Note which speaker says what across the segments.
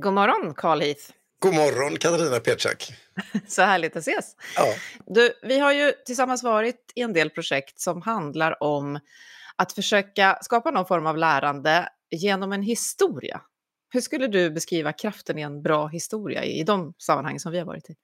Speaker 1: God morgon, Carl Heath.
Speaker 2: God morgon, Katarina Petschak.
Speaker 1: Så härligt att ses.
Speaker 2: Ja.
Speaker 1: Du, vi har ju tillsammans varit i en del projekt som handlar om att försöka skapa någon form av lärande genom en historia. Hur skulle du beskriva kraften i en bra historia i de sammanhang som vi har varit i?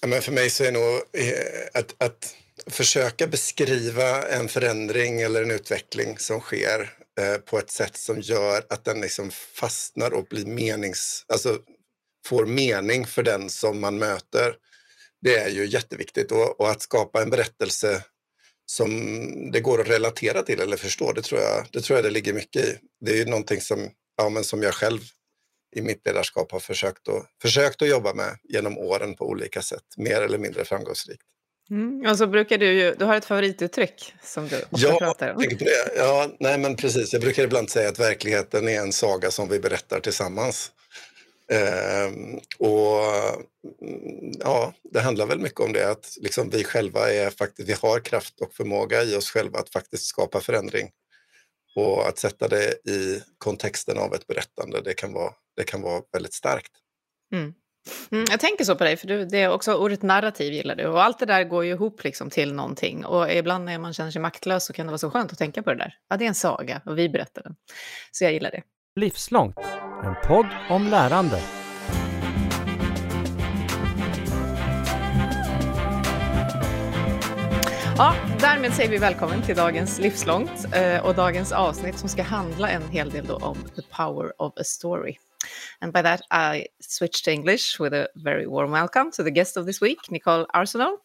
Speaker 2: Ja, men för mig så är nog eh, att, att försöka beskriva en förändring eller en utveckling som sker eh, på ett sätt som gör att den liksom fastnar och blir menings... Alltså får mening för den som man möter. Det är ju jätteviktigt och, och att skapa en berättelse som det går att relatera till eller förstå, det tror jag det, tror jag det ligger mycket i. Det är ju någonting som, ja, men som jag själv i mitt ledarskap har försökt, att, försökt att jobba med genom åren på olika sätt, mer eller mindre framgångsrikt.
Speaker 1: Mm, och så brukar du ju, du har ett favorituttryck som du ofta
Speaker 2: ja,
Speaker 1: pratar om.
Speaker 2: Tänker på det. Ja, nej men precis. Jag brukar ibland säga att verkligheten är en saga som vi berättar tillsammans. Ehm, och mm, ja, det handlar väl mycket om det att liksom vi själva är faktiskt, vi har kraft och förmåga i oss själva att faktiskt skapa förändring. Och att sätta det i kontexten av ett berättande, det kan vara, det kan vara väldigt starkt.
Speaker 1: Mm. Mm, jag tänker så på dig, för du, det är också ordet narrativ gillar du. Och allt det där går ju ihop liksom till någonting. Och ibland när man känner sig maktlös så kan det vara så skönt att tänka på det där. Ja, det är en saga och vi berättar den. Så jag gillar det.
Speaker 3: Livslångt, en podd om lärande.
Speaker 1: Ja, därmed säger vi välkommen till dagens Livslångt eh, och dagens avsnitt som ska handla en hel del om the power of a story. And by that I switch to English with a very warm welcome to the guest of this week, Nicole Arsenault.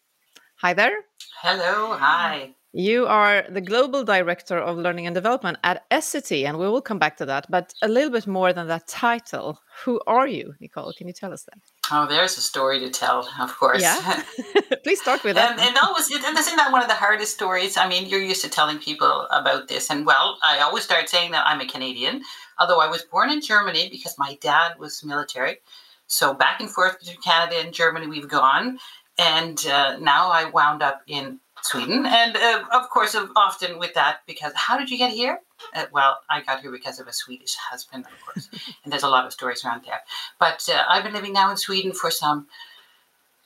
Speaker 1: Hi there.
Speaker 4: Hello, hi.
Speaker 1: You are the Global Director of Learning and Development at Essity, and we will come back to that. But a little bit more than that title. Who are you, Nicole? Can you tell us that?
Speaker 4: Oh, there's a story to tell, of course.
Speaker 1: Yeah. Please start with that.
Speaker 4: and, and always, isn't that one of the hardest stories? I mean, you're used to telling people about this. And well, I always start saying that I'm a Canadian, although I was born in Germany because my dad was military. So back and forth between Canada and Germany, we've gone. And uh, now I wound up in Sweden. And uh, of course, often with that, because how did you get here? Uh, well, I got here because of a Swedish husband, of course. and there's a lot of stories around there. But uh, I've been living now in Sweden for some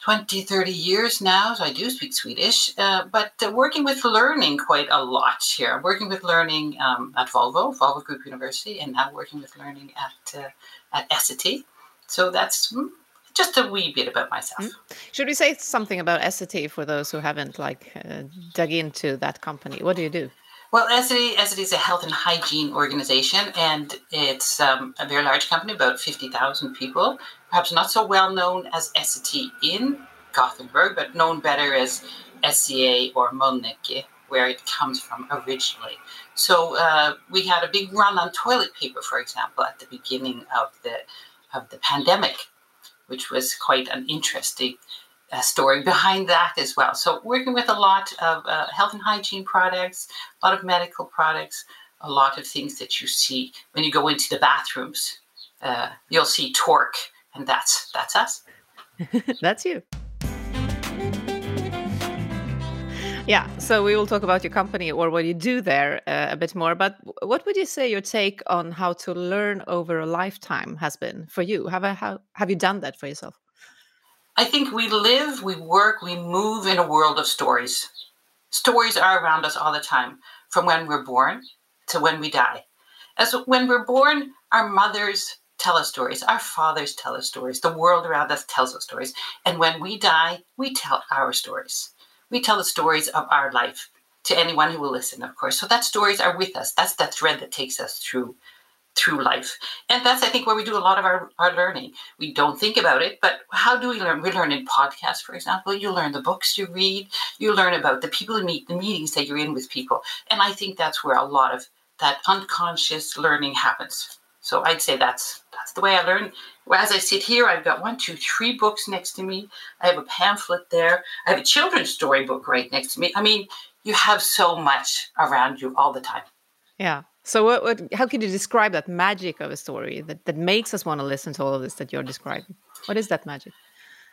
Speaker 4: 20, 30 years now, so I do speak Swedish, uh, but uh, working with learning quite a lot here. I'm working with learning um, at Volvo, Volvo Group University, and now working with learning at, uh, at Essity. So that's mm, just a wee bit about myself. Mm.
Speaker 1: Should we say something about Essity for those who haven't like uh, dug into that company? What do you do?
Speaker 4: Well, Essity, Essity is a health and hygiene organization, and it's um, a very large company, about 50,000 people. Perhaps not so well known as Essity in Gothenburg, but known better as SCA or Mölnlycke, where it comes from originally. So uh, we had a big run on toilet paper, for example, at the beginning of the of the pandemic, which was quite an interesting uh, story behind that as well. So, working with a lot of uh, health and hygiene products, a lot of medical products, a lot of things that you see when you go into the bathrooms. Uh, you'll see Tork, and that's that's us.
Speaker 1: that's you. Yeah, so we will talk about your company or what you do there uh, a bit more. But what would you say your take on how to learn over a lifetime has been for you? Have I, how, have you done that for yourself?
Speaker 4: I think we live, we work, we move in a world of stories. Stories are around us all the time, from when we're born to when we die. As when we're born, our mothers tell us stories, our fathers tell us stories, the world around us tells us stories, and when we die, we tell our stories we tell the stories of our life to anyone who will listen, of course. So that stories are with us. That's that thread that takes us through through life. And that's I think where we do a lot of our, our learning. We don't think about it, but how do we learn? We learn in podcasts, for example. You learn the books you read, you learn about the people you meet, the meetings that you're in with people. And I think that's where a lot of that unconscious learning happens. So I'd say that's that's the way I learn. As I sit here, I've got one, two, three books next to me. I have a pamphlet there. I have a children's storybook right next to me. I mean, you have so much around you all the time.
Speaker 1: Yeah. So, what, what, how could you describe that magic of a story that, that makes us want to listen to all of this that you're describing? What is that magic?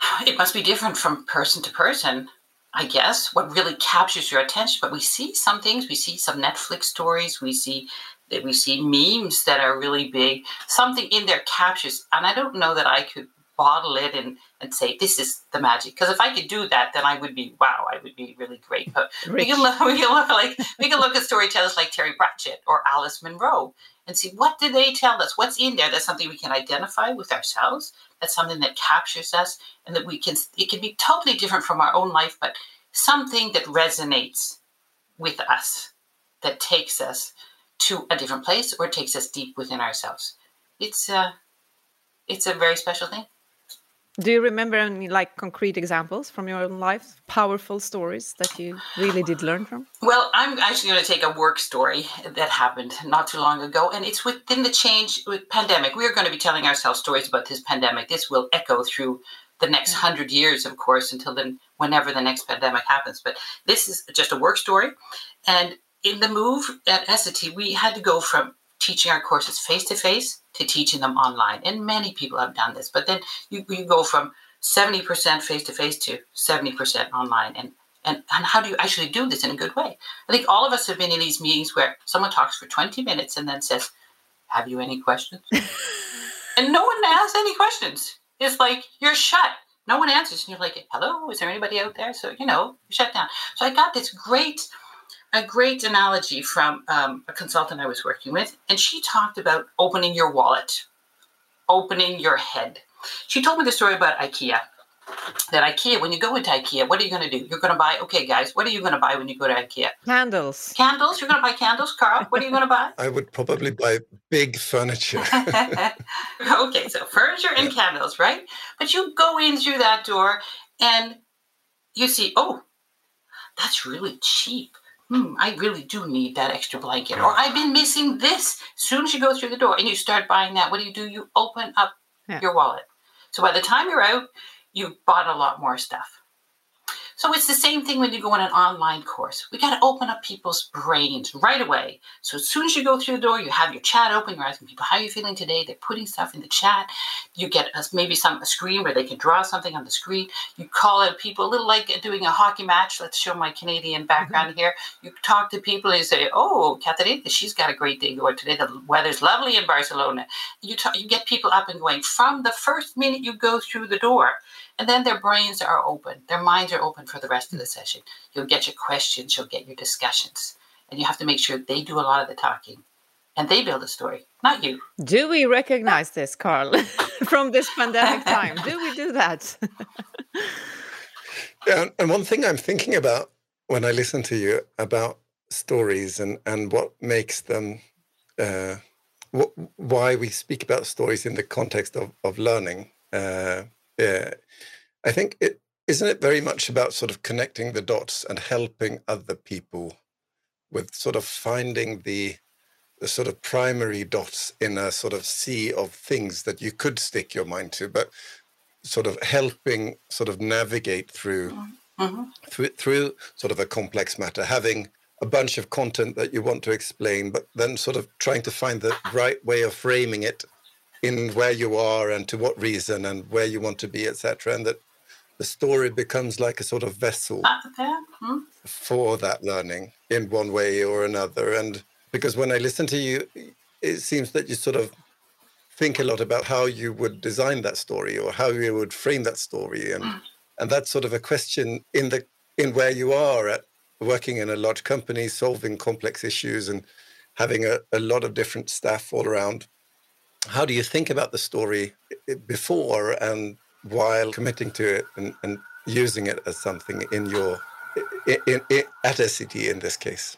Speaker 4: It must be different from person to person, I guess. What really captures your attention? But we see some things. We see some Netflix stories. We see that we see memes that are really big. Something in there captures, and I don't know that I could bottle it and, and say this is the magic. Because if I could do that, then I would be wow, I would be really great. But we can look, we can look like we can look at storytellers like Terry Pratchett or Alice Munro and see what do they tell us? What's in there? That's something we can identify with ourselves. That's something that captures us, and that we can. It can be totally different from our own life, but something that resonates with us, that takes us to a different place or takes us deep within ourselves. It's a, uh, it's a very special thing.
Speaker 1: Do you remember any like concrete examples from your own life, powerful stories that you really did learn from?
Speaker 4: Well, I'm actually going to take a work story that happened not too long ago, and it's within the change with pandemic. We are going to be telling ourselves stories about this pandemic. This will echo through the next hundred years, of course, until then, whenever the next pandemic happens. But this is just a work story, and in the move at Essity, we had to go from teaching our courses face to face to teaching them online. And many people have done this, but then you, you go from 70% face to face to 70% online. And, and, and how do you actually do this in a good way? I think all of us have been in these meetings where someone talks for 20 minutes and then says, Have you any questions? and no one asks any questions. It's like you're shut. No one answers. And you're like, Hello, is there anybody out there? So, you know, you shut down. So I got this great a great analogy from um, a consultant I was working with, and she talked about opening your wallet, opening your head. She told me the story about IKEA. That IKEA, when you go into IKEA, what are you going to do? You're going to buy, okay, guys, what are you going to buy when you go to IKEA?
Speaker 1: Candles.
Speaker 4: Candles? You're going to buy candles, Carl? What are you going to buy?
Speaker 2: I would probably buy big furniture.
Speaker 4: okay, so furniture and yeah. candles, right? But you go in through that door and you see, oh, that's really cheap hmm, I really do need that extra blanket. Or I've been missing this. As soon as you go through the door and you start buying that, what do you do? You open up yeah. your wallet. So by the time you're out, you've bought a lot more stuff. So it's the same thing when you go on an online course. We got to open up people's brains right away. So as soon as you go through the door, you have your chat open. You're asking people how are you feeling today. They're putting stuff in the chat. You get a, maybe some a screen where they can draw something on the screen. You call out people, a little like doing a hockey match. Let's show my Canadian background mm-hmm. here. You talk to people and you say, "Oh, Katarina, she's got a great day going today. The weather's lovely in Barcelona." You talk, you get people up and going from the first minute you go through the door and then their brains are open, their minds are open for the rest of the session. You'll get your questions, you'll get your discussions, and you have to make sure they do a lot of the talking and they build a story, not you.
Speaker 1: Do we recognize this, Carl, from this pandemic time? Do we do that?
Speaker 2: yeah, and one thing I'm thinking about when I listen to you about stories and, and what makes them, uh, wh- why we speak about stories in the context of, of learning. Uh, yeah, I think it isn't it very much about sort of connecting the dots and helping other people with sort of finding the the sort of primary dots in a sort of sea of things that you could stick your mind to, but sort of helping sort of navigate through mm-hmm. through through sort of a complex matter, having a bunch of content that you want to explain, but then sort of trying to find the right way of framing it in where you are and to what reason and where you want to be, etc. And that the story becomes like a sort of vessel hmm. for that learning in one way or another. And because when I listen to you, it seems that you sort of think a lot about how you would design that story or how you would frame that story. And hmm. and that's sort of a question in the in where you are at working in a large company, solving complex issues and having a, a lot of different staff all around how do you think about the story eh, before and while committing to it and, and using it as something in your in, in, at in this case?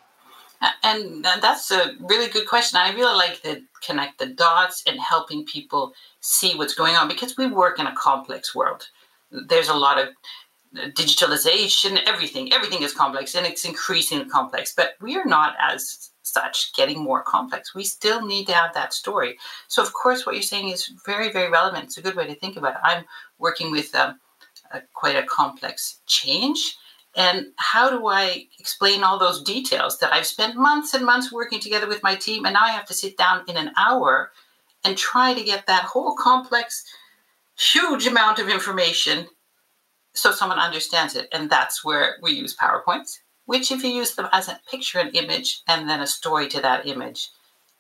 Speaker 4: And that's a really good question. I really like to connect the dots and helping people see what's going on because we work in a complex world. There's a lot of uh, digitalization, everything, everything is complex and it's increasingly complex, but we are not as such getting more complex. We still need to have that story. So, of course, what you're saying is very, very relevant. It's a good way to think about it. I'm working with um, a, quite a complex change. And how do I explain all those details that I've spent months and months working together with my team? And now I have to sit down in an hour and try to get that whole complex, huge amount of information so someone understands it. And that's where we use PowerPoints which if you use them as a picture and image and then a story to that image,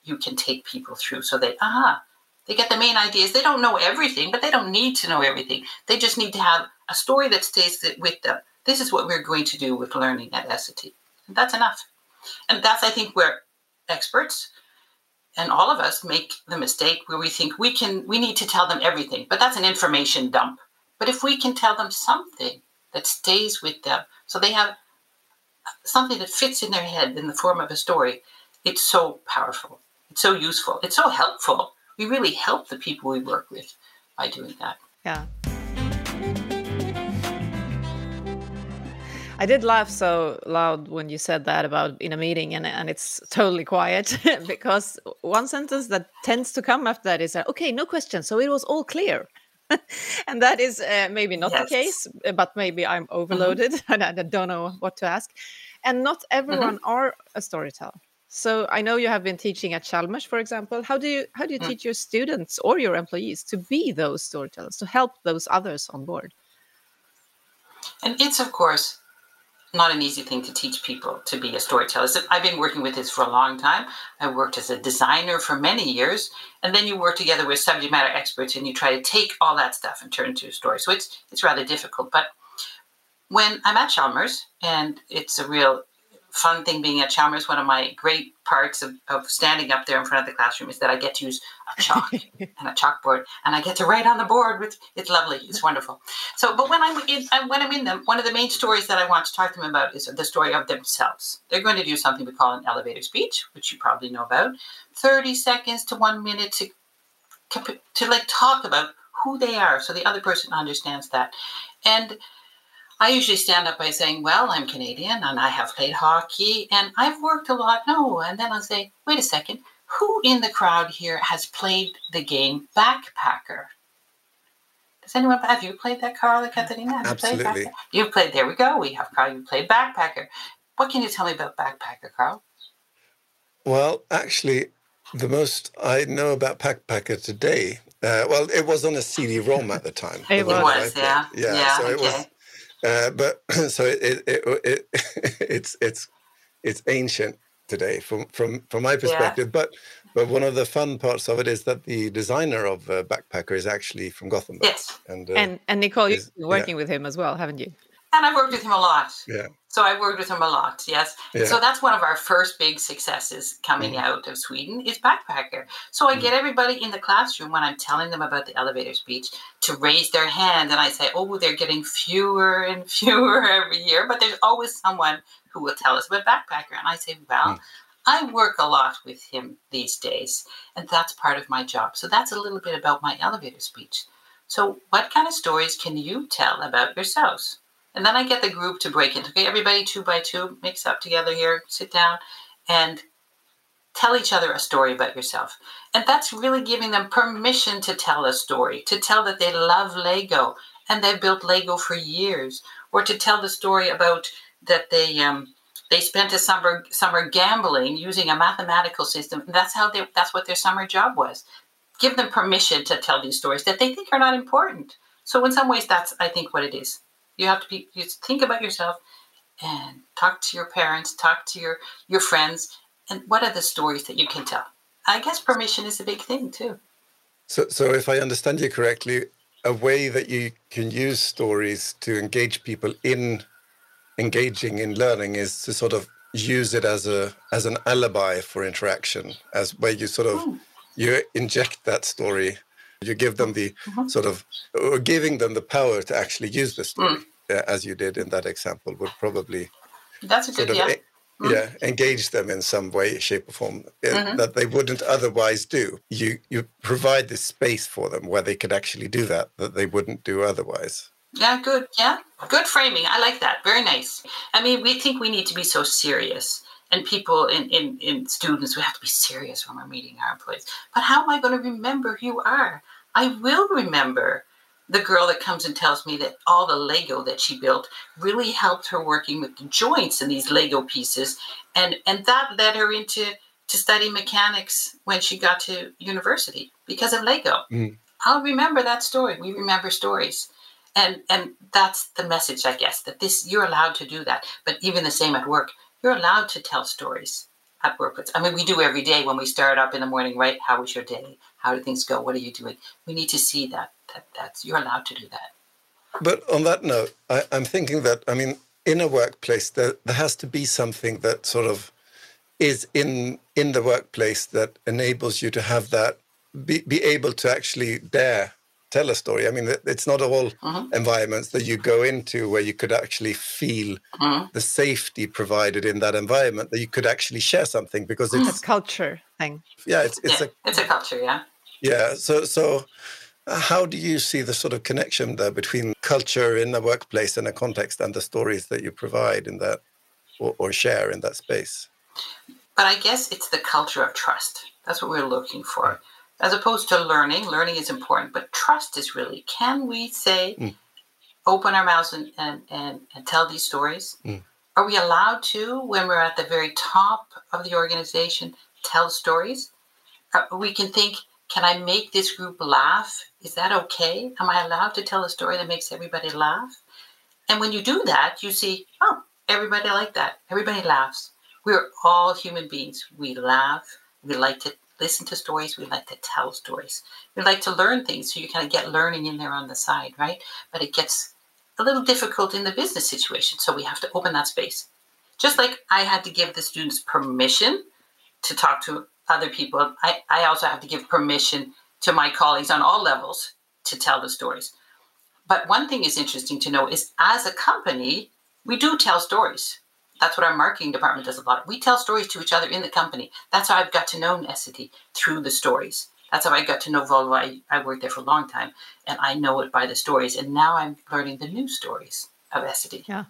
Speaker 4: you can take people through so they, ah, they get the main ideas. They don't know everything, but they don't need to know everything. They just need to have a story that stays with them. This is what we're going to do with learning at Essity. And that's enough. And that's, I think, where experts and all of us make the mistake where we think we can we need to tell them everything but that's an information dump but if we can tell them something that stays with them so they have something that fits in their head in the form of a story it's so powerful. It's so useful. It's so helpful. We really help the people we work with by doing that.
Speaker 1: Yeah. I did laugh so loud when you said that about in a meeting and, and it's totally quiet because one sentence that tends to come after that is, okay, no questions. So it was all clear. and that is uh, maybe not yes. the case, uh, but maybe I'm mm-hmm. overloaded mm-hmm. and I don't know what to ask. And not everyone mm-hmm. are a storyteller. So I know you have been teaching at Chalmers, for example. How do you how do you mm. teach your students or your employees to be those storytellers to help those others on board?
Speaker 4: And it's of course not an easy thing to teach people to be a storyteller. So I've been working with this for a long time. I worked as a designer for many years, and then you work together with subject matter experts and you try to take all that stuff and turn it into a story. So it's it's rather difficult. But when I'm at Chalmers, and it's a real fun thing being at Chalmers, one of my great parts of, of standing up there in front of the classroom is that I get to use a chalk and a chalkboard, and I get to write on the board. With it's lovely, it's wonderful. So, but when I'm in, when I'm in them, one of the main stories that I want to talk to them about is the story of themselves. They're going to do something we call an elevator speech, which you probably know about. Thirty seconds to one minute to to like talk about who they are, so the other person understands that, and I usually stand up by saying, Well, I'm Canadian and I have played hockey and I've worked a lot. No. And then I'll say, Wait a second, who in the crowd here has played the game Backpacker? Does anyone have you played that, Carla Katarina?
Speaker 2: Have Absolutely. You played,
Speaker 4: You've played, there we go. We have Carl, you played Backpacker. What can you tell me about Backpacker, Carl?
Speaker 2: Well, actually, the most I know about Backpacker today, uh, well, it was on a CD-ROM at the time.
Speaker 4: it was, yeah.
Speaker 2: yeah. Yeah, so it okay. was uh, but so it, it, it, it's it's it's ancient today from from from my perspective. Yeah. But but one of the fun parts of it is that the designer of uh, Backpacker is actually from Gothenburg.
Speaker 4: Yes,
Speaker 1: and uh, and and Nicole, you've been working yeah. with him as well, haven't you?
Speaker 4: And I've worked with him a lot.
Speaker 2: Yeah.
Speaker 4: So I worked with him a lot, yes. Yeah. So that's one of our first big successes coming mm. out of Sweden is Backpacker. So I mm. get everybody in the classroom when I'm telling them about the elevator speech to raise their hand and I say, oh, they're getting fewer and fewer every year, but there's always someone who will tell us about Backpacker. And I say, well, mm. I work a lot with him these days, and that's part of my job. So that's a little bit about my elevator speech. So, what kind of stories can you tell about yourselves? And then I get the group to break into okay, everybody two by two, mix up together here, sit down, and tell each other a story about yourself. And that's really giving them permission to tell a story, to tell that they love Lego and they've built Lego for years, or to tell the story about that they um, they spent a summer summer gambling using a mathematical system. That's how they that's what their summer job was. Give them permission to tell these stories that they think are not important. So in some ways, that's I think what it is. You have to be you think about yourself and talk to your parents, talk to your your friends, and what are the stories that you can tell? I guess permission is a big thing too.
Speaker 2: So, so if I understand you correctly, a way that you can use stories to engage people in engaging in learning is to sort of use it as a as an alibi for interaction, as where you sort of mm. you inject that story you give them the mm-hmm. sort of or giving them the power to actually use the story, mm. uh, as you did in that example, would probably
Speaker 4: that's a good of, yeah.
Speaker 2: Mm. yeah engage them in some way shape or form uh, mm-hmm. that they wouldn't otherwise do you you provide this space for them where they could actually do that that they wouldn't do otherwise
Speaker 4: yeah good yeah good framing i like that very nice i mean we think we need to be so serious and people in, in, in students we have to be serious when we're meeting our employees but how am i going to remember who you are I will remember the girl that comes and tells me that all the Lego that she built really helped her working with the joints in these Lego pieces, and and that led her into to study mechanics when she got to university because of Lego. Mm. I'll remember that story. We remember stories. And and that's the message, I guess, that this you're allowed to do that. But even the same at work, you're allowed to tell stories. at work. I mean, we do every day when we start up in the morning, right? How was your day? How do things go? What are you doing? We need to see that. That that's you're allowed to do that.
Speaker 2: But on that note, I, I'm thinking that I mean, in a workplace, there there has to be something that sort of is in in the workplace that enables you to have that be, be able to actually dare tell a story. I mean, it's not all mm-hmm. environments that you go into where you could actually feel mm-hmm. the safety provided in that environment that you could actually share something because it's
Speaker 1: a culture thing.
Speaker 2: Yeah, it's it's
Speaker 4: yeah, a it's a culture. Yeah.
Speaker 2: Yeah. So so. Uh, how do you see the sort of connection there between culture in the workplace and a context and the stories that you provide in that or, or share in that space?
Speaker 4: But I guess it's the culture of trust. That's what we're looking for as opposed to learning. Learning is important, but trust is really can we say, mm. open our mouths and, and, and, and tell these stories? Mm. Are we allowed to, when we're at the very top of the organization, tell stories? Uh, we can think, can I make this group laugh? Is that okay? Am I allowed to tell a story that makes everybody laugh? And when you do that, you see, oh, everybody like that. Everybody laughs. We're all human beings. We laugh. We like to listen to stories. We like to tell stories. We like to learn things. So you kind of get learning in there on the side, right? But it gets a little difficult in the business situation. So we have to open that space. Just like I had to give the students permission to talk to other people, I, I also have to give permission to my colleagues on all levels to tell the stories. But one thing is interesting to know is as a company, we do tell stories. That's what our marketing department does a lot. We tell stories to each other in the company. That's how I've got to know Essity through the stories. That's how I got to know Volvo. I, I worked there for a long time and I know it by the stories. And now I'm learning the new stories of Essity.
Speaker 1: Yeah.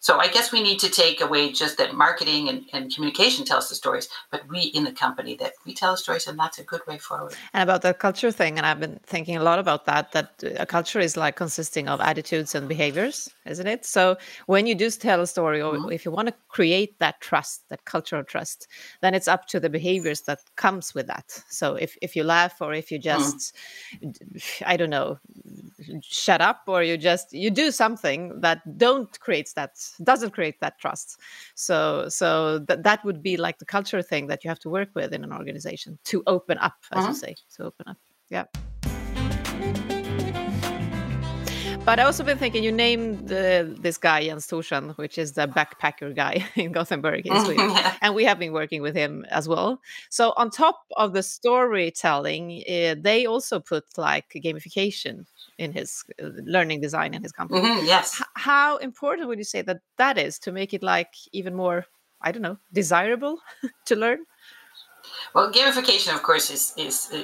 Speaker 4: So I guess we need to take away just that marketing and, and communication tells the stories, but we in the company that we tell the stories, and that's a good way forward.
Speaker 1: And about the culture thing, and I've been thinking a lot about that. That a culture is like consisting of attitudes and behaviors, isn't it? So when you do tell a story, or mm-hmm. if you want to create that trust, that culture of trust, then it's up to the behaviors that comes with that. So if if you laugh or if you mm-hmm. just, mm. I don't know, shut up or you just you do something that don't creates that doesn't create that trust. So so that that would be like the culture thing that you have to work with in an organization to open up as uh-huh. you say to open up. Yeah but I also been thinking you named uh, this guy Jens Thorsson, which is the backpacker guy in Gothenburg in Sweden, and we have been working with him as well. So on top of the storytelling, uh, they also put like gamification in his uh, learning design in his company.
Speaker 4: Mm-hmm, yes.
Speaker 1: H- how important would you say that that is to make it like even more, I don't know, desirable to learn?
Speaker 4: Well, gamification, of course, is is uh,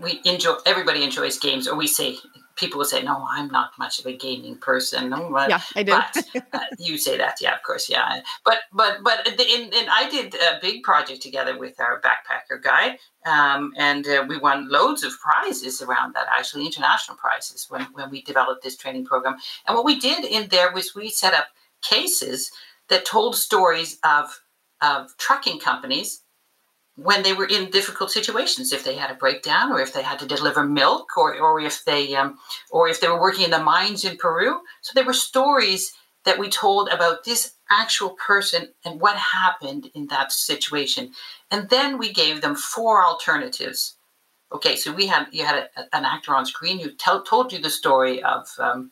Speaker 4: we enjoy. Everybody enjoys games, or we say people will say, "No, I'm not much of a gaming person." No,
Speaker 1: but, yeah, I do.
Speaker 4: but uh, you say that, yeah, of course, yeah. But but but in, in, I did a big project together with our backpacker guy, um, and uh, we won loads of prizes around that. Actually, international prizes when when we developed this training program. And what we did in there was we set up cases that told stories of of trucking companies when they were in difficult situations, if they had a breakdown, or if they had to deliver milk, or or if they um, or if they were working in the mines in Peru. So there were stories that we told about this actual person and what happened in that situation, and then we gave them four alternatives. Okay, so we had you had a, an actor on screen who tell, told you the story of um,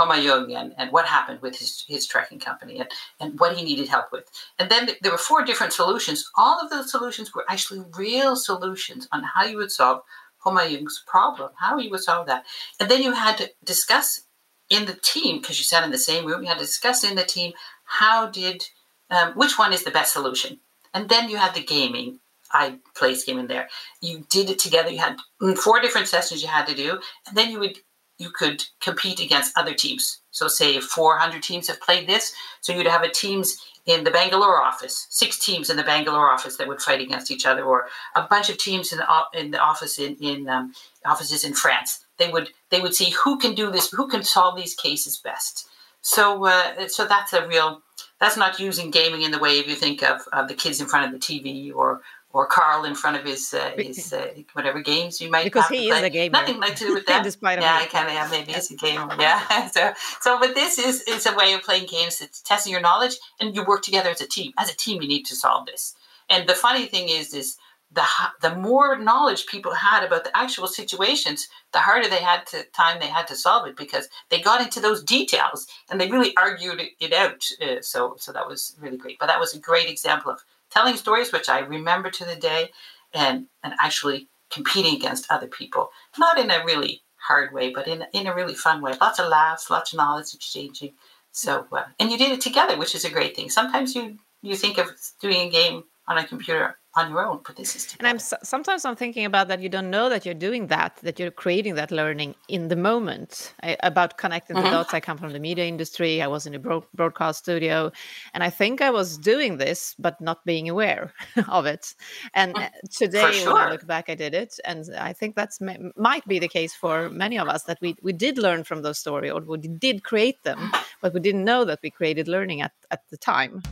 Speaker 4: Homa and, and what happened with his, his trekking company and, and what he needed help with. And then there were four different solutions. All of those solutions were actually real solutions on how you would solve Homa Young's problem, how you would solve that. And then you had to discuss in the team, because you sat in the same room, you had to discuss in the team how did, um, which one is the best solution. And then you had the gaming. I placed game in there. You did it together. You had four different sessions you had to do, and then you would you could compete against other teams. So, say 400 teams have played this, so you'd have a teams in the Bangalore office, six teams in the Bangalore office that would fight against each other, or a bunch of teams in the, in the office in, in um, offices in France. They would they would see who can do this, who can solve these cases best. So, uh, so that's a real. That's not using gaming in the way if you think of, of the kids in front of the TV or or Carl in front of his uh, his uh, whatever games you might
Speaker 1: because he is a gamer.
Speaker 4: Nothing like to do with that.
Speaker 1: Despite
Speaker 4: yeah, I kind of yeah, maybe he's a gamer. Yeah. so so but this is is a way of playing games. It's testing your knowledge and you work together as a team. As a team, you need to solve this. And the funny thing is, is the the more knowledge people had about the actual situations, the harder they had to time they had to solve it because they got into those details and they really argued it out. Uh, so so that was really great. But that was a great example of telling stories, which I remember to the day, and and actually competing against other people, not in a really hard way, but in in a really fun way. Lots of laughs, lots of knowledge exchanging. So uh, and you did it together, which is a great thing. Sometimes you you think of doing a game on a computer on your own but this is
Speaker 1: and i'm sometimes i'm thinking about that you don't know that you're doing that that you're creating that learning in the moment I, about connecting mm-hmm. the dots i come from the media industry i was in a bro- broadcast studio and i think i was doing this but not being aware of it and mm, today sure. when i look back i did it and i think that's might be the case for many of us that we we did learn from those stories or we did create them but we didn't know that we created learning at at the time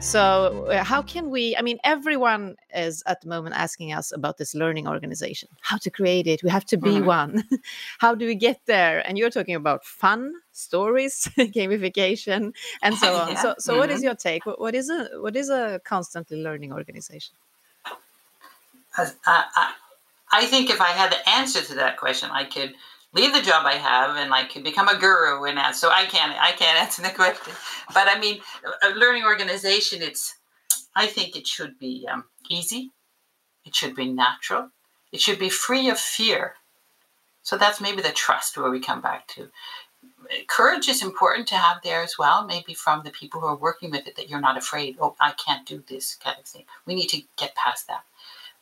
Speaker 1: So, uh, how can we? I mean, everyone is at the moment asking us about this learning organization, how to create it. We have to be mm-hmm. one. how do we get there? And you're talking about fun stories, gamification, and so on. yeah. So, so mm-hmm. what is mm-hmm. your take? What, what is a what is a constantly learning organization?
Speaker 4: Uh, I, I think if I had the answer to that question, I could leave the job I have and like become a guru and that. So I can't I can't answer the question. But I mean, a learning organization. It's I think it should be um, easy. It should be natural. It should be free of fear. So that's maybe the trust where we come back to. Courage is important to have there as well, maybe from the people who are working with it, that you're not afraid, oh, I can't do this kind of thing. We need to get past that.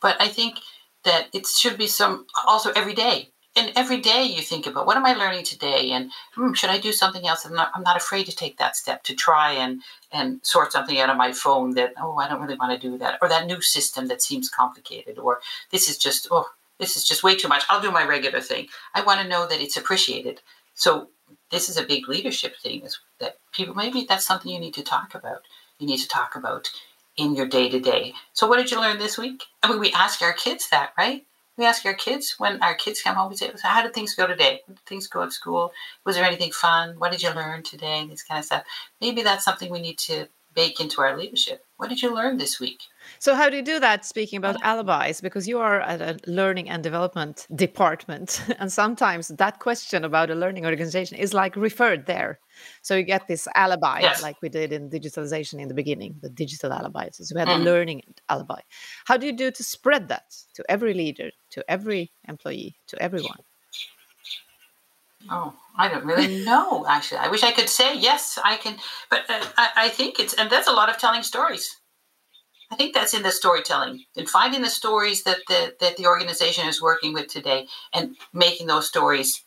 Speaker 4: But I think that it should be some also every day and every day you think about what am I learning today, and hmm, should I do something else? I'm not, I'm not afraid to take that step to try and and sort something out of my phone that oh I don't really want to do that, or that new system that seems complicated, or this is just oh this is just way too much. I'll do my regular thing. I want to know that it's appreciated. So this is a big leadership thing is that people maybe that's something you need to talk about. You need to talk about in your day to day. So what did you learn this week? I mean, we ask our kids that, right? We ask our kids when our kids come home, we say, so how did things go today? Did things go at school? Was there anything fun? What did you learn today? This kind of stuff. Maybe that's something we need to bake into our leadership. What did you learn this week?
Speaker 1: So, how do you do that? Speaking about alibis, because you are at a learning and development department, and sometimes that question about a learning organization is like referred there. So you get this alibi, yes. like we did in digitalization in the beginning, the digital alibi. So we had mm. a learning alibi. How do you do to spread that to every leader, to every employee, to everyone?
Speaker 4: Oh, I don't really know. Actually, I wish I could say yes. I can, but uh, I, I think it's and that's a lot of telling stories. I think that's in the storytelling and finding the stories that the that the organization is working with today and making those stories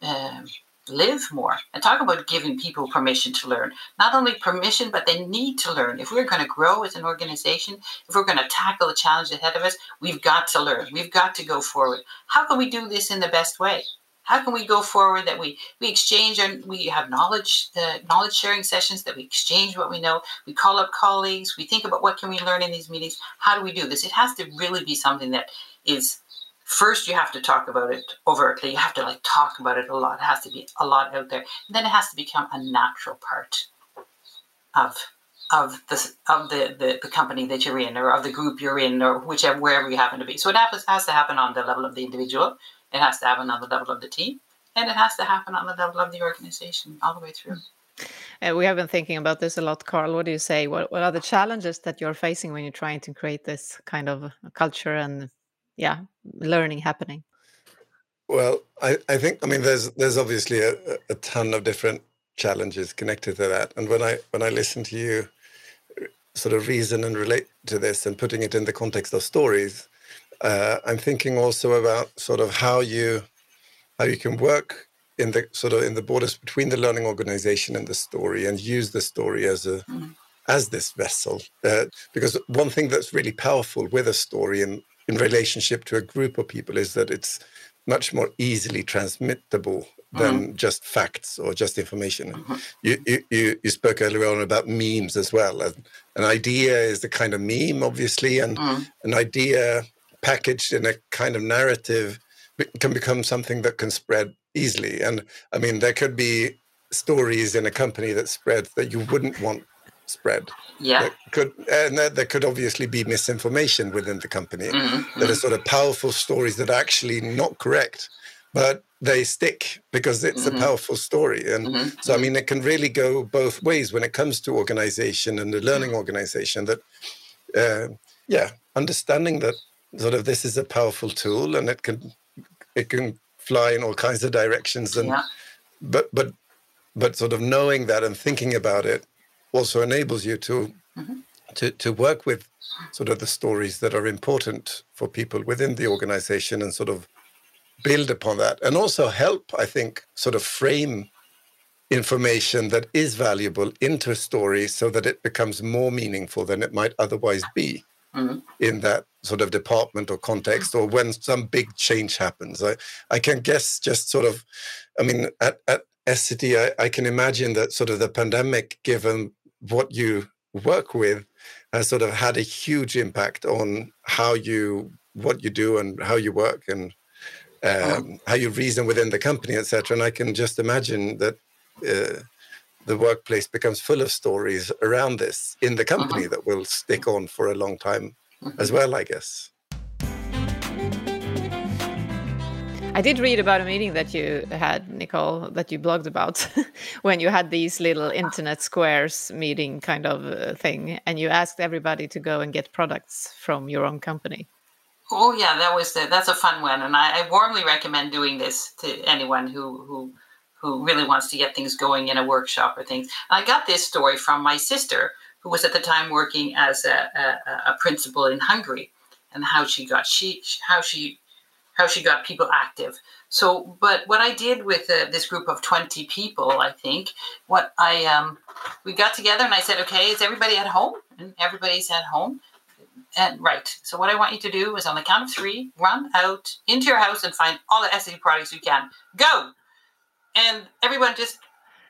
Speaker 4: um, live more. And talk about giving people permission to learn. Not only permission, but they need to learn. If we're going to grow as an organization, if we're going to tackle the challenge ahead of us, we've got to learn. We've got to go forward. How can we do this in the best way? how can we go forward that we we exchange and we have knowledge the knowledge sharing sessions that we exchange what we know we call up colleagues we think about what can we learn in these meetings how do we do this it has to really be something that is first you have to talk about it overtly. You have to like talk about it a lot. It has to be a lot out there. And then it has to become a natural part of of the of the, the, the company that you're in or of the group you're in or whichever wherever you happen to be. So it has, has to happen on the level of the individual. It has to happen on the level of the team, and it has to happen on the level of the organization all the way through.
Speaker 1: Uh, we have been thinking about this a lot, Carl. What do you say? What, what are the challenges that you're facing when you're trying to create this kind of culture and, yeah, learning happening?
Speaker 2: Well, I, I think I mean there's there's obviously a, a ton of different challenges connected to that. And when I when I listen to you sort of reason and relate to this and putting it in the context of stories, uh, I'm thinking also about sort of how you how you can work in the sort of in the borders between the learning organization and the story and use the story as a mm. as this vessel uh, because one thing that's really powerful with a story in in relationship to a group of people is that it's much more easily transmittable than mm-hmm. just facts or just information. Mm-hmm. You, you, you spoke earlier on about memes as well. An idea is the kind of meme, obviously, and mm. an idea packaged in a kind of narrative can become something that can spread easily. And I mean, there could be stories in a company that spread that you wouldn't want spread.
Speaker 4: Yeah.
Speaker 2: That could and there, there could obviously be misinformation within the company.
Speaker 4: Mhm,
Speaker 2: That are sort of powerful stories that are actually not correct, but they stick because it's
Speaker 4: Mhm.
Speaker 2: a powerful story. And
Speaker 4: mhm,
Speaker 2: so, I mean, it can really go both ways when it comes to organization and the learning
Speaker 4: Mm.
Speaker 2: organization. That, uh, yeah, understanding that sort of this is a powerful tool and it can it can fly in all kinds of directions. And
Speaker 4: Yeah.
Speaker 2: but but but sort of knowing that and thinking about it also enables you to
Speaker 4: Mhm.
Speaker 2: to to work with sort of the stories that are important for people within the organization and sort of build upon that and also help i think sort of frame information that is valuable into a story so that it becomes more meaningful than it might otherwise be
Speaker 4: Mhm.
Speaker 2: in that sort of department or context or when some big change happens i i can guess just sort of i mean at, at Essity, I, I can imagine that sort of the pandemic given what you work with has sort of had a huge impact on how you what you do and how you work and um, how you reason within the company etc and i can just imagine that uh, the workplace becomes full of stories around this in the company that will stick on for a long time as well i guess
Speaker 1: I did read about a meeting that you had, Nicole, that you blogged about when you had these little internet squares meeting kind of uh, thing, and you asked everybody to go and get products from your own company.
Speaker 4: Oh yeah, that was the, that's a fun one, and I, I warmly recommend doing this to anyone who who who really wants to get things going in a workshop or things. I got this story from my sister, who was at the time working as a, a, a principal in Hungary, and how she got she how she how she got people active. So, but what I did with uh, this group of twenty people, I think, what I um, we got together and I said, okay, is everybody at home? And everybody's at home. And right. So what I want you to do is on the count of three, run out into your house and find all the Essity products you can. Go. And everyone just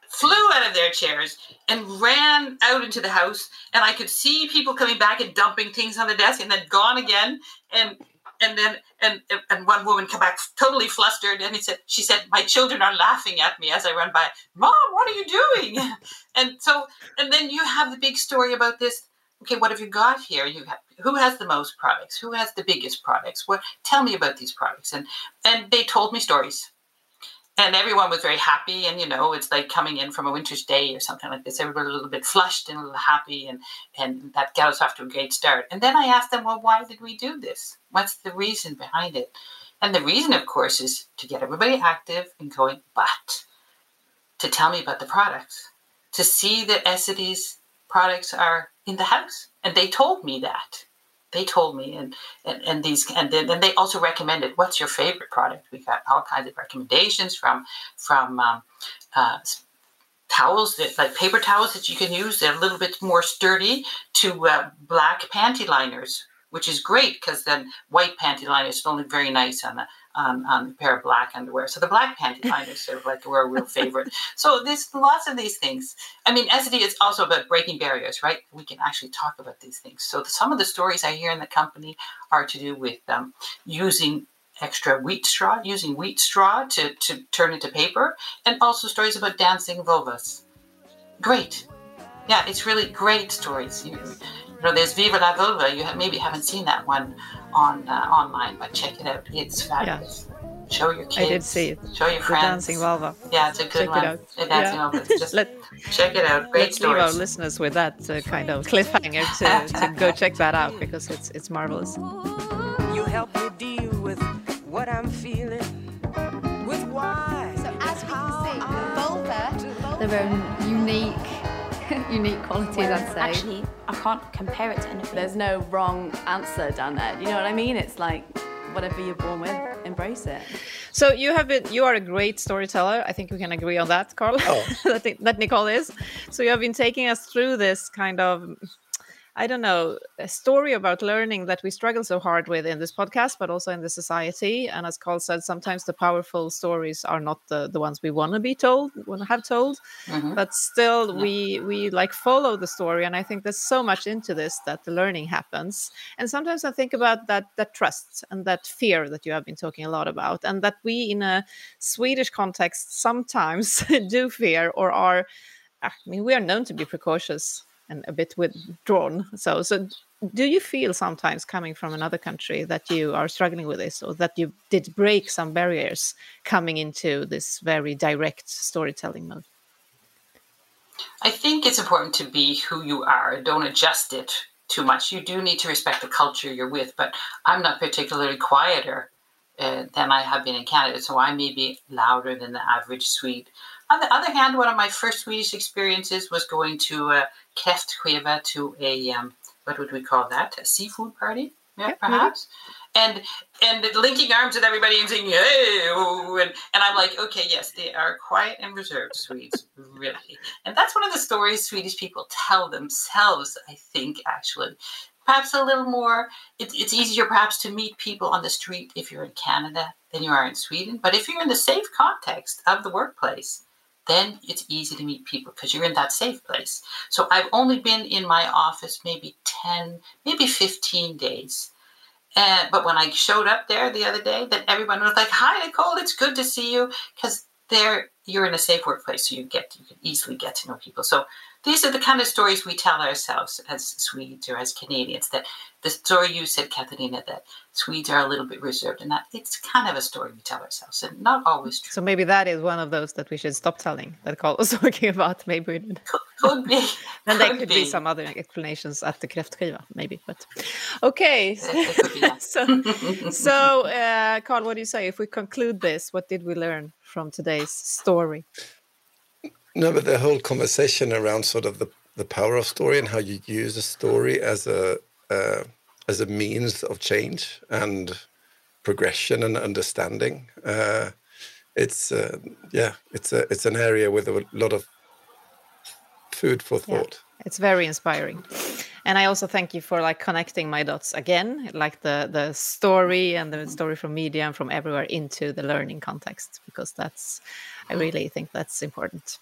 Speaker 4: flew out of their chairs and ran out into the house. And I could see people coming back and dumping things on the desk and then gone again. And and then and and one woman come back totally flustered and he said she said my children are laughing at me as i run by. Mom what are you doing? And so and then you have the big story about this okay what have you got here? You have who has the most products? Who has the biggest products? What tell me about these products. And and they told me stories and everyone was very happy and you know it's like coming in from a winter's day or something like this. Everybody a little bit flushed and a little happy and and that got us off to a great start. And then i asked them well why did we do this? What's the reason behind it? And the reason of course is to get everybody active and going but to tell me about the products to see that Essity's products are in the house. And they told me that they told me and and, and these and then and they also recommended what's your favorite product? We got all kinds of recommendations from from um, uh, towels that like paper towels that you can use they're a little bit more sturdy to uh, black panty liners which is great because then white panty liners look very nice on a on, on a pair of black underwear. So the black panty liners sort of like were a real favorite. So there's lots of these things. I mean, Essity is also about breaking barriers, right? We can actually talk about these things. So some of the stories I hear in the company are to do with um, using extra wheat straw, using wheat straw to, to turn into paper, and also stories about dancing vulvas. Great. Yeah, it's really great stories. You know, there's Viva la Vulva. You have, maybe haven't seen that one on uh, online, but check it out. It's fabulous. Show your kids.
Speaker 1: I did see it.
Speaker 4: Show your
Speaker 1: The
Speaker 4: friends.
Speaker 1: dancing vulva.
Speaker 4: Yeah, it's a good
Speaker 1: Check it
Speaker 4: one.
Speaker 1: out.
Speaker 4: The dancing
Speaker 1: Yeah.
Speaker 4: vulva. Just
Speaker 1: Let,
Speaker 4: check it out. Great
Speaker 1: let's leave our listeners with that uh, kind of cliffhanger to, to go check that out because it's it's marvelous.
Speaker 5: You help me deal with what I'm feeling. With why.
Speaker 6: So as we can see, vulva, their own unique, unique qualities, I'd say.
Speaker 7: Actually, I can't compare it to anything.
Speaker 8: There's no wrong answer down there. You know what I mean? It's like whatever you're born with, embrace it.
Speaker 1: So you have been you are a great storyteller. I think we can agree on that, Carl.
Speaker 2: Oh.
Speaker 1: that, that Nicole is. So you have been taking us through this kind of I don't know, a story about learning that we struggle so hard with in this podcast, but also in the society. And as Carl said, sometimes the powerful stories are not the, the ones we want to be told, want to have told.
Speaker 4: Mhm.
Speaker 1: But still, we we like follow the story, and I think there's so much into this that the learning happens. And sometimes I think about that that trust and that fear that you have been talking a lot about, and that we in a Swedish context sometimes do fear or are. I mean, we are known to be precautious and a bit withdrawn. So, so do you feel sometimes coming from another country that you are struggling with this, or that you did break some barriers coming into this very direct storytelling mode?
Speaker 4: I think it's important to be who you are. Don't adjust it too much. You do need to respect the culture you're with, but I'm not particularly quieter uh, than I have been in Canada, so I may be louder than the average Swede. On the other hand, one of my first Swedish experiences was going to a kräftskiva to a um, what would we call that? A seafood party, yeah, perhaps. And and linking arms with everybody and saying hey, and, and I'm like, okay, yes, they are quiet and reserved Swedes, really. And that's one of the stories Swedish people tell themselves, I think, actually. Perhaps a little more, it, it's easier perhaps to meet people on the street if you're in Canada than you are in Sweden. But if you're in the safe context of the workplace, then it's easy to meet people because you're in that safe place. So I've only been in my office maybe 10, maybe 15 days. And, but when I showed up there the other day, then everyone was like, "Hi, Nicole, it's good to see you," because there you're in a safe workplace, so you get you can easily get to know people. So these are the kind of stories we tell ourselves as Swedes or as Canadians. That the story you said, Katarina, that Swedes are a little bit reserved, and that it's kind of a story we tell ourselves, and not always true.
Speaker 1: So maybe that is one of those that we should stop telling. That Carl was talking about. Maybe we.
Speaker 4: Could be.
Speaker 1: then there
Speaker 4: Could
Speaker 1: be.
Speaker 4: be.
Speaker 1: some other explanations at the kräftskiva, maybe. But okay.
Speaker 4: It could be, yeah.
Speaker 1: so, so uh, Carl, what do you say? If we conclude this, what did we learn from today's story?
Speaker 2: No, but the whole conversation around sort of the, the power of story and how you use a story as a uh, as a means of change and progression and understanding. Uh, it's uh, yeah, it's a it's an area with a lot of food for
Speaker 1: Yeah.
Speaker 2: thought.
Speaker 1: It's very inspiring. And I also thank you for like connecting my dots again, like the the story and the story from media and from everywhere into the learning context, because that's I really think that's important.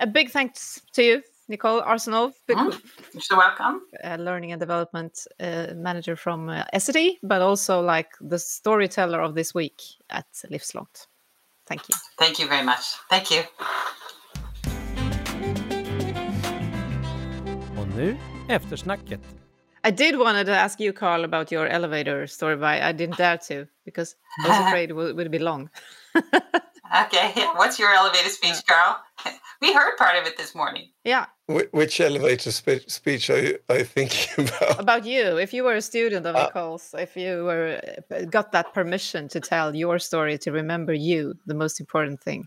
Speaker 1: A big thanks to you, Nicole Arsenault, big,
Speaker 4: Mm. You're so welcome.
Speaker 1: uh, learning and development uh, manager from uh, Essity, but also like the storyteller of this week at Livslångt. Thank you.
Speaker 4: Thank you very much. Thank you.
Speaker 3: Och nu eftersnacket.
Speaker 1: I did wanted to ask you, Carl, about your elevator story, but I didn't dare to because I was afraid it would, would be long.
Speaker 4: Okay, what's your elevator speech, Carl? We heard part of it this morning.
Speaker 1: Yeah,
Speaker 2: which elevator spe- speech are you, are you thinking about?
Speaker 1: about you. If you were a student of
Speaker 2: Uh,
Speaker 1: Nicole's, if you were uh, got that permission to tell your story, to remember you, the most important thing.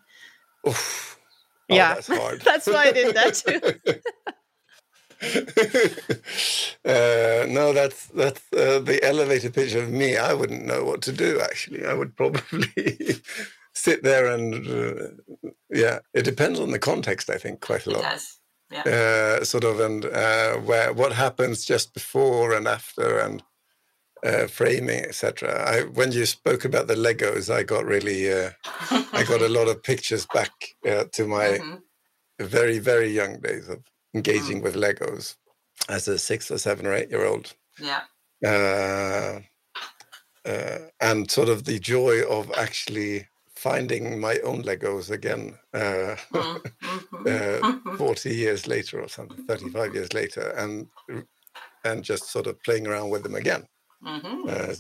Speaker 2: Oof. Oh,
Speaker 1: yeah,
Speaker 2: that's hard.
Speaker 1: that's why I did that too.
Speaker 2: uh, no, that's that's uh, the elevator pitch of me. I wouldn't know what to do. Actually, I would probably sit there and uh, yeah. It depends on the context. I think quite a
Speaker 4: It
Speaker 2: lot.
Speaker 4: does. Yeah.
Speaker 2: Uh, sort of, and uh, where what happens just before and after, and uh, framing, etc. I when you spoke about the Legos, I got really, uh, I got a lot of pictures back uh, to my
Speaker 4: Mhm.
Speaker 2: very very young days of engaging with Legos as a six or seven or eight year old,
Speaker 4: Yeah.
Speaker 2: uh, uh, and sort of the joy of actually finding my own Legos again. Uh,
Speaker 4: Mm,
Speaker 2: uh,
Speaker 4: mhm.
Speaker 2: 40 years later or something 35 years later and and just sort of playing around with them again
Speaker 4: Mhm,
Speaker 2: uh,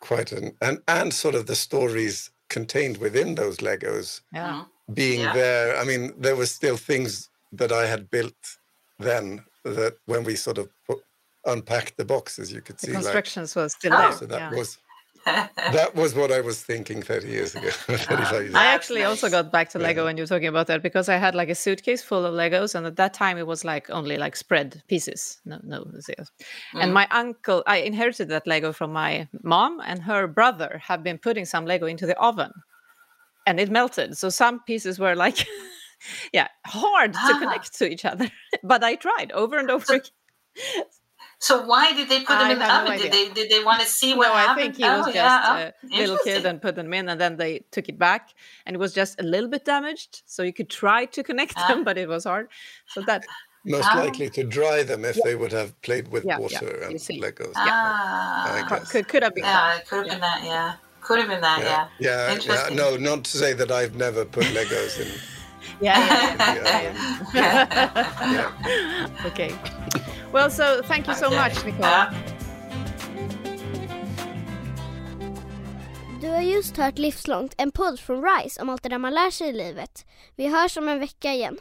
Speaker 2: quite an and and sort of the stories contained within those legos
Speaker 1: Yeah,
Speaker 2: being
Speaker 4: Yeah.
Speaker 2: there i mean there were still things that i had built then that when we sort of put, unpacked the boxes you could
Speaker 1: the
Speaker 2: see like
Speaker 1: constructions was still
Speaker 4: Oh.
Speaker 1: there.
Speaker 2: so that
Speaker 1: yeah.
Speaker 2: was that was what i was thinking 30 years ago 35 years
Speaker 1: I
Speaker 2: ago
Speaker 1: actually also got back to Lego
Speaker 2: Yeah.
Speaker 1: when you were talking about that because I had like a suitcase full of Legos, and at that time it was like only like spread pieces. No, no. zeros. And
Speaker 4: Mm.
Speaker 1: my uncle, I inherited that Lego from my mom, and her brother have been putting some Lego into the oven, and it melted. So some pieces were like, yeah, hard to
Speaker 4: Ah.
Speaker 1: connect to each other. but I tried over and over again.
Speaker 4: So why did they put them
Speaker 1: I
Speaker 4: in the
Speaker 1: have no
Speaker 4: did
Speaker 1: idea.
Speaker 4: they did they want to see what
Speaker 1: no, I
Speaker 4: happened?
Speaker 1: think he was
Speaker 4: Oh,
Speaker 1: just
Speaker 4: yeah.
Speaker 1: a
Speaker 4: Oh,
Speaker 1: little kid and put them in, and then they took it back, and it was just a little bit damaged. So you could try to connect
Speaker 4: Ah.
Speaker 1: them, but it was hard. So that
Speaker 2: most
Speaker 4: Ah.
Speaker 2: likely to dry them if they would have played with
Speaker 1: Yeah, yeah,
Speaker 2: water
Speaker 1: you
Speaker 2: and
Speaker 1: see.
Speaker 2: legos
Speaker 4: Ah,
Speaker 2: I
Speaker 1: could could have been.
Speaker 4: yeah,
Speaker 1: fun.
Speaker 4: it could have
Speaker 1: Yeah.
Speaker 4: been that. Yeah, could have been that. Yeah.
Speaker 2: yeah, yeah.
Speaker 4: Interesting.
Speaker 2: No, not to say that I've never put Legos in
Speaker 1: Yeah, yeah, yeah. okay. Well, so thank you so much, Nicole.
Speaker 4: Ja.
Speaker 9: Du har just hört Livslångt, en podd från RISE om allt det där man lär sig i livet. Vi hörs om en vecka igen.